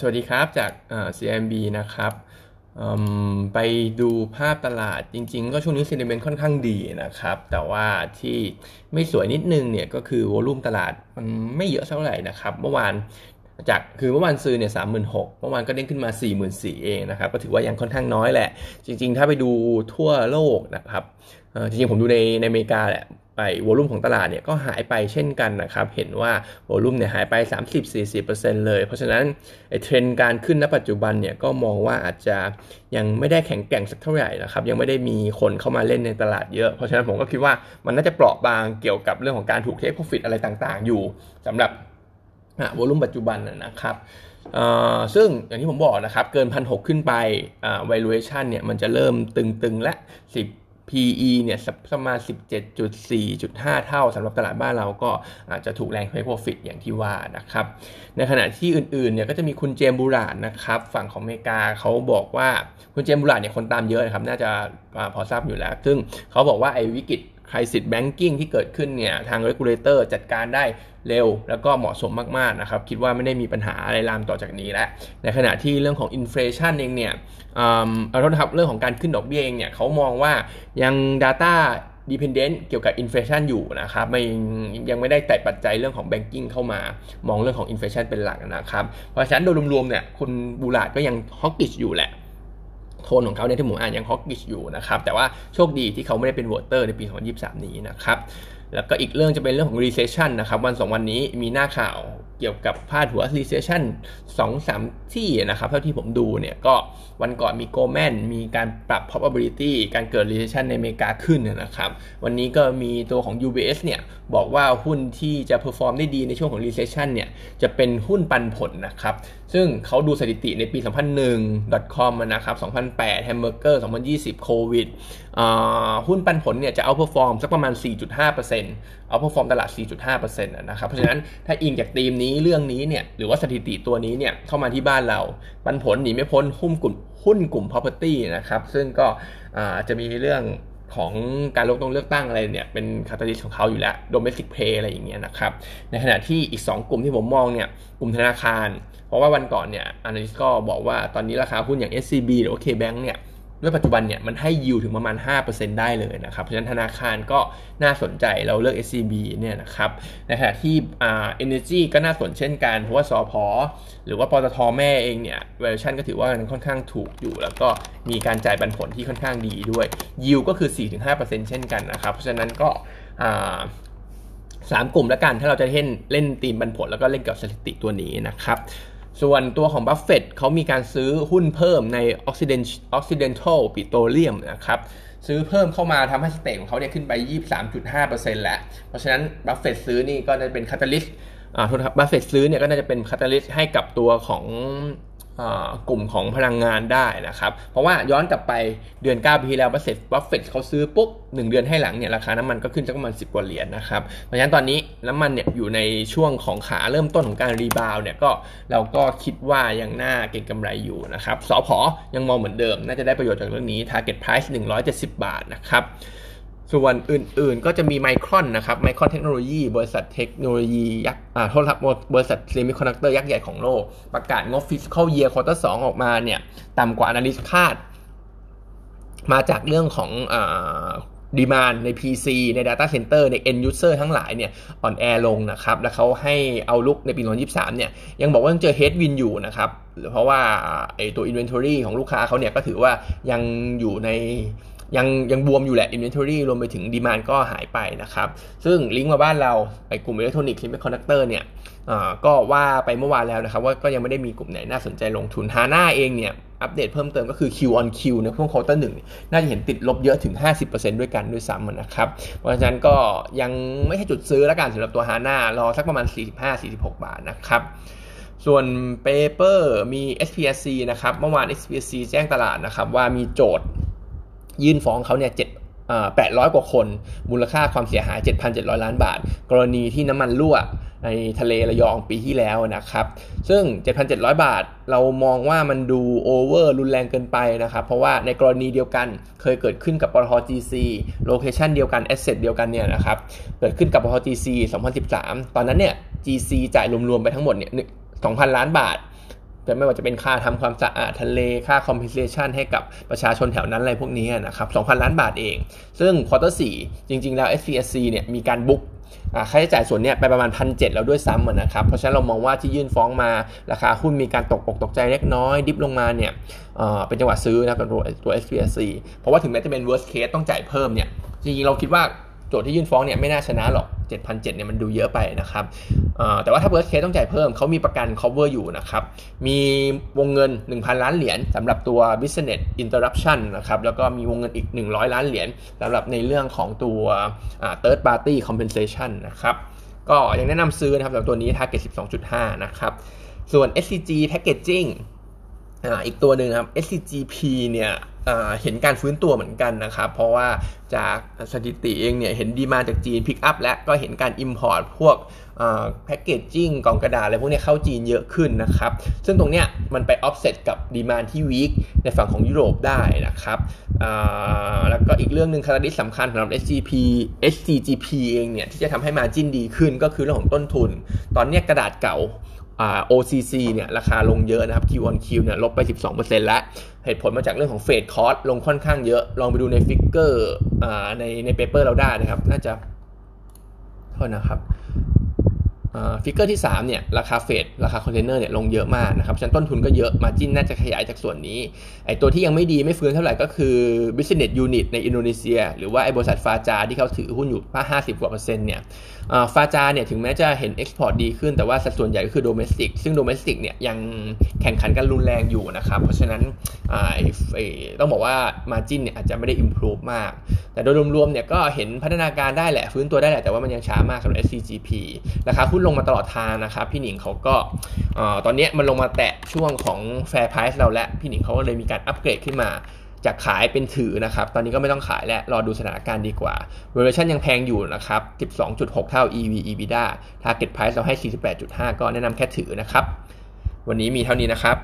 สวัสดีครับจาก CMB นะครับไปดูภาพตลาดจริง ๆ ก็ช่วงนี้เนเมนต์ค่อนข้างดีนะครับ แต่ว่าที่ไม่สวยนิดนึงเนี่ยก็คือวอลุ่มตลาดมันไม่เยอะเท่าไหร่นะครับ เมื่อวานจากคือเมื่อวานซื้อเนี่ยสามหมื่นหกเมื่อวานก็เด้งขึ้นมา4ี่หมื่นสี่เองนะครับ ก็ถือว่ายังค่อนข้างน้อยแหละ จริง ๆ ถ้าไปดูทั่วโลกนะครับจริงๆผมดูในในอเมริกาแหละ ไปวอลุ่มของตลาดเนี่ยก็หายไปเช่นกันนะครับเห็นว่าวอลุ่มเนี่ยหายไป 30-40%เลย เพราะฉะนั้นเทรนด์การขึ้นณปัจจุบันเนี่ยก็มองว่าอาจจะยังไม่ได้แข็งแกร่งสักเท่าไหร่นะครับยังไม่ได้มีคนเข้ามาเล่นในตลาดเยอะ เพราะฉะนั้นผมก็คิดว่ามันน่าจะเปราะบางเกี่ยวกับเรื่องของการถูกเทคโปรฟิตอะไรต่างๆ อยู่สำหรับวอลุ่มปัจจุบันนะครับซึ่งอย่างที่ผมบอกนะครับ เกินพันหขึ้นไป valuation เนี่ยมันจะเริ่มตึงๆและ10 PE เนี่ยประมาณ 17.4.5 เท่าสำหรับตลาดบ้านเราก็อาจจะถูกแรงเ a โปรฟิตอย่างที่ว่านะครับ ในขณะที่อื่นๆเนี่ยก็จะมีคุณ James Bullard นะครับ ฝั่งของอเมริกาเขาบอกว่าคุณ James Bullard เนี่ยคนตามเยอะนะครับ น่าจะพอทราบอยู่แล้ว ซึ่งเขาบอกว่าไอ้วิกฤต crisis banking ที่เกิดขึ้นเนี่ยทาง regulator จัดการได้เร็ว แล้วก็เหมาะสมมากๆนะครับ คิดว่าไม่ได้มีปัญหาอะไรลามต่อจากนี้แล้วในขณะที่เรื่องของ inflation เองเนี่ยขอโทษครับเรื่องของการขึ้นดอกเบี้ยเองเนี่ยเขามองว่ายัง Data dependent เกี่ยวกับ inflation อยู่นะครับไม่ยังไม่ได้แต่ปัจจัยเรื่องของ banking เข้ามามองเรื่องของ inflation เป็นหลักนะครับ เพราะฉะนั้นโดยรวมๆเนี่ยคุณ Bullard ก็ยัง hawkish อยู่แหละ โทนของเขาเนี่ยที่ผมอ่านยัง hawkish อยู่นะครับ แต่ว่าโชคดีที่เขาไม่ได้เป็น voter ในปี 2023 นี้นะครับ แล้วก็อีกเรื่องจะเป็นเรื่องของ recession นะครับ วันสองวันนี้มีหน้าข่าวเกี่ยวกับพาดหัว recession 2 3ที่นะครับ เท่าที่ผมดูเนี่ยก็วันก่อนมี Goldman มีการปรับ probability การเกิด recession ในอเมริกาขึ้นนะครับ วันนี้ก็มีตัวของ UBS เนี่ยบอกว่าหุ้นที่จะ perform ได้ดีในช่วงของ recession เนี่ยจะเป็นหุ้นปันผลนะครับ ซึ่งเขาดูสถิติในปี 2001 .com นะครับ2008 Hamburger 2020โควิดหุ้นปันผลเนี่ยจะเอา perform สักประมาณ 4.5%เอา perform ตลาด 4.5%นะครับ เพราะฉะนั้นถ้าอิงจากธีมนี้เรื่องนี้เนี่ยหรือว่าสถิติตัวนี้เนี่ยเข้ามาที่บ้านเรา ปันผลหนีไม่พ้นหุ้นกลุ่มหุ้นกลุ่ม property นะครับ ซึ่งก็จะมีเรื่องของการลงตรงเลือกตั้งอะไรเนี่ยเป็นคาตาลิสของเขาอยู่แล้ว domestic pay อะไรอย่างเงี้ยนะครับ ในขณะที่อีก 2 กลุ่มที่ผมมองเนี่ยกลุ่มธนาคาร เพราะว่าวันก่อนเนี่ย analyst ก็บอกว่าตอนนี้ราคาหุ้นอย่าง SCB หรือว่า KBank เนี่ย ด้วยปัจจุบันเนี่ยมันให้ยิวถึงประมาณ 5%ได้เลยนะครับ เพราะฉะนั้นธนาคารก็น่าสนใจเราเลือก SCB เนี่ยนะครับในขณะที่อ่า Energy ก็น่าสนเช่นกัน เพราะว่าสอพอหรือว่าปตทแม่เองเนี่ย valuation ก็ถือว่ามันค่อนข้างถูกอยู่ แล้วก็มีการจ่ายปันผลที่ค่อนข้างดีด้วยยิวก็คือ 4-5%เช่นกันนะครับ เพราะฉะนั้นก็อ่าสามกลุ่มแล้วกันถ้าเราจะเล่นเล่นตีมปันผลแล้วก็เล่นกับสถิติตัวนี้นะครับ ส่วนตัวของบัฟเฟตเขามีการซื้อหุ้นเพิ่มใน Occidental Petroleum นะครับ ซื้อเพิ่มเข้ามาทำให้ stake ของเขาเนี่ยขึ้นไป 23.5%แล้ว เพราะฉะนั้นบัฟเฟตซื้อนี่ก็จะเป็น catalyst อ่าโทษครับบัฟเฟตซื้อเนี่ยก็น่าจะเป็น catalyst ให้กับตัวของ กลุ่มของพลังงานได้นะครับ เพราะว่าย้อนกลับไปเดือน9ปีที่แล้วบัฟเฟตบัฟเฟตเขาซื้อปุ๊บ1เดือนให้หลังเนี่ยราคาน้ำมันก็ขึ้นสักประมาณ10กว่าเหรียญนะครับ เพราะฉะนั้นตอนนี้น้ำมันเนี่ยอยู่ในช่วงของขาเริ่มต้นของการ rebound เนี่ยก็เราก็คิดว่ายังน่าเก็งกำไรอยู่นะครับสอพอยังมองเหมือนเดิม น่าจะได้ประโยชน์จากเรื่องนี้ target price 170 บาทนะครับ ส่วนอื่นๆ ก็จะมีไมครอนนะครับไมครอนเทคโนโลยีบริษัทเทคโนโลยียักษ์อ่าโทษครับบริษัทเซมิคอนดักเตอร์ยักษ์ใหญ่ของโลก ประกาศงบ fiscal year quarter สองออกมาเนี่ย ต่ำกว่า analyst คาด มาจากเรื่องของอ่า demand ใน PC ใน Data Center ใน End User ทั้งหลายเนี่ยอ่อนแอลงนะครับ แล้วเขาให้ outlook ในปี 2023 เนี่ย ยังบอกว่ายังเจอ headwind อยู่นะครับ เพราะว่าไอตัว Inventory ของลูกค้าเขาเนี่ยก็ถือว่ายังอยู่ใน ยังยังบวมอยู่แหละ inventory รวมไปถึง demand ก็หายไปนะครับ ซึ่งลิงก์มาบ้านเราไอ้กลุ่มอิเล็กทรอนิกส์ที่เป็นคอนดักเตอร์เนี่ยก็ว่าไปเมื่อวานแล้วนะครับ ว่าก็ยังไม่ได้มีกลุ่มไหนน่าสนใจลงทุนฮาน่าเองเนี่ยอัปเดตเพิ่มเติมก็คือ Q on Q ในช่วง quarter หนึ่งน่าจะเห็นติดลบเยอะถึง 50%ด้วยกันด้วยซ้ำนะครับ เพราะฉะนั้นก็ยังไม่ใช่จุดซื้อแล้วกันสำหรับตัวฮาน่ารอสักประมาณ 45-46 บาทนะครับส่วนเปเปอร์มี SPSC นะครับ เมื่อวาน SPRC แจ้งตลาดนะครับ ว่ามีโจทย์ ยื่นฟ้องเขาเนี่ยเจ็ดแปดร้อยกว่าคน มูลค่าความเสียหาย 7,700 ล้านบาท กรณีที่น้ำมันรั่วในทะเลระยองปีที่แล้วนะครับ ซึ่ง 7,700 บาทเรามองว่ามันดูโอเวอร์รุนแรงเกินไปนะครับ เพราะว่าในกรณีเดียวกันเคยเกิดขึ้นกับปตท GC location เดียวกัน asset เดียวกันเนี่ยนะครับ เกิดขึ้นกับปตท GC 2013 ตอนนั้นเนี่ย GC จ่ายรวมๆไปทั้งหมดเนี่ย2,000 ล้านบาท จะไม่ว่าจะเป็นค่าทำความสะอาดทะเลค่า compensation ให้กับประชาชนแถวนั้นอะไรพวกนี้นะครับ2,000 ล้านบาทเอง ซึ่ง quarter 4จริง ๆ แล้ว SPRC เนี่ยมีการ book ค่าใช้จ่ายส่วนนี้ไปประมาณพันแล้วด้วยซ้ำนะครับ เพราะฉะนั้นเรามองว่าที่ยื่นฟ้องมา ราคาหุ้นมีการตกอกตกใจเล็กน้อย dip ลงมาเนี่ยเป็นจังหวะซื้อนะครับตัวตัว SPSC เพราะว่าถึงแม้จะเป็น worst case ต้องจ่ายเพิ่มเนี่ยจริงๆเราคิดว่า โจทย์ที่ยื่นฟ้องเนี่ยไม่น่าชนะหรอก 7,700เนี่ยมันดูเยอะไปนะครับแต่ว่าถ้าเบิร์สเคสต้องจ่ายเพิ่มเขามีประกัน cover อยู่นะครับ มีวงเงิน 1,000 ล้านเหรียญสำหรับตัว business interruption นะครับ แล้วก็มีวงเงินอีก 100 ล้านเหรียญสำหรับในเรื่องของตัว third party compensation นะครับ ก็ยังแนะนำซื้อนะครับสำหรับตัวนี้ target 12.5 นะครับ ส่วน SCG packaging อีกตัวหนึ่งครับ SCGP เนี่ยเห็นการฟื้นตัวเหมือนกันนะครับ เพราะว่าจากสถิติเองเนี่ยเห็นดีมาจากจีนพิกอัพและก็เห็นการ Import พวกแพคเกจจิ้งกล่องกระดาษอะไรพวกนี้เข้าจีนเยอะขึ้นนะครับ ซึ่งตรงเนี้ยมันไป offset กับดีมาที่วีคในฝั่งของยุโรปได้นะครับแล้วก็อีกเรื่องหนึ่งคาราดิสสำคัญสำหรับ SGP SCGP เองเนี่ยที่จะทำให้ margin ดีขึ้นก็คือเรื่องของต้นทุน ตอนนี้กระดาษเก่า OCC เนี่ยราคาลงเยอะนะครับ Q on Q เนี่ยลบไป 12%แล้ว เหตุผลมาจากเรื่องของ freight cost ลงค่อนข้างเยอะ ลองไปดูใน figure ในใน paper เราได้นะครับ น่าจะโทษนะครับ figure ที่ 3 เนี่ย ราคา freight ราคาคอนเทนเนอร์เนี่ยลงเยอะมากนะครับฉะนั้นต้นทุนก็เยอะ margin น่าจะขยายจากส่วนนี้ ไอตัวที่ยังไม่ดีไม่ฟื้นเท่าไหร่ก็คือ business unit ในอินโดนีเซีย หรือว่าไอบริษัทฟาจาที่เขาถือหุ้นอยู่ป้า50กว่าเปอร์เซ็นต์เนี่ยฟาจาเนี่ยถึงแม้จะเห็น export ดีขึ้นแต่ว่าสัดส่วนใหญ่ก็คือ domestic ซึ่ง domestic เนี่ยยังแข่งขันกันรุนแรงอยู่นะครับเพราะฉะนั้นต้องบอกว่า margin เนี่ยอาจจะไม่ได้ improve มาก แต่โดยรวมๆเนี่ยก็เห็นพัฒนาการได้แหละฟื้นตัวได้แหละแต่ว่ามันยังช้ามากสำหรับ SCGP ราคาหุ้นลงมาตลอดทางนะครับพี่หนิงเขาก็ตอนนี้มันลงมาแตะช่วงของแฟร์ไพรส์เราแล้วพี่หนิงเขาก็เลยมีการอัปเกรดขึ้นมาจากขายเป็นถือนะครับ ตอนนี้ก็ไม่ต้องขายแล้ว รอดูสถานการณ์ดีกว่า valuation ยังแพงอยู่นะครับ 12.6 เท่า EV EBITDA target price เราให้ 48.5 ก็แนะนำแค่ถือนะครับ วันนี้มีเท่านี้นะครับ